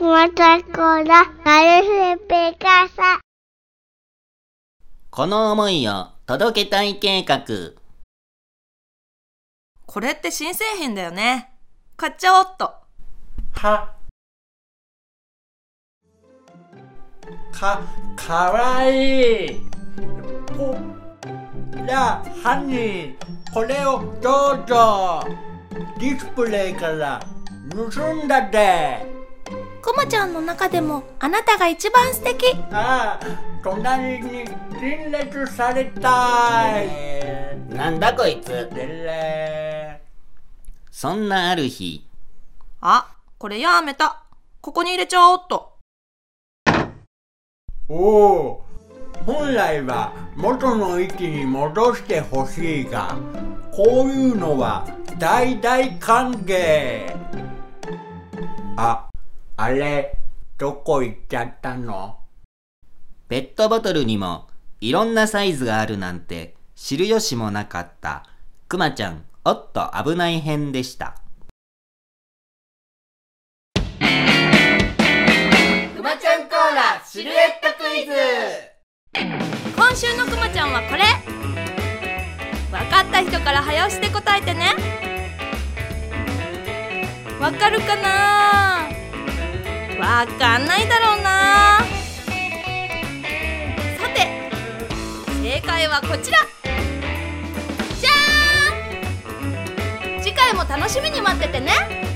ラ、なるふぺかさ。この思いを届けたい計画。これって新製品だよね。買っちゃおうっと。は、か、かわいい。ぽ、じゃあ、ハニー、これをどうぞ。ディスプレイから盗んだで。くまちゃんの中でもあなたが一番素敵。ああ、隣に陳列されたい。なんだこいつ。でれそんなある日、あ、これやめた。ここに入れちゃおうっと。おお、本来は元の位置に戻してほしいが、こういうのは大大歓迎。あ、あれ、どこ行っちゃったの？ペットボトルにもいろんなサイズがあるなんて知る由もなかったくまちゃんおっと危ない編でした。くまちゃんコーラシルエットクイズ今週のくまちゃんはこれ。わかった人から早押しで答えてね。わかるかな？わかんないだろうな。さて正解はこちら。じゃーん！次回も楽しみに待っててね。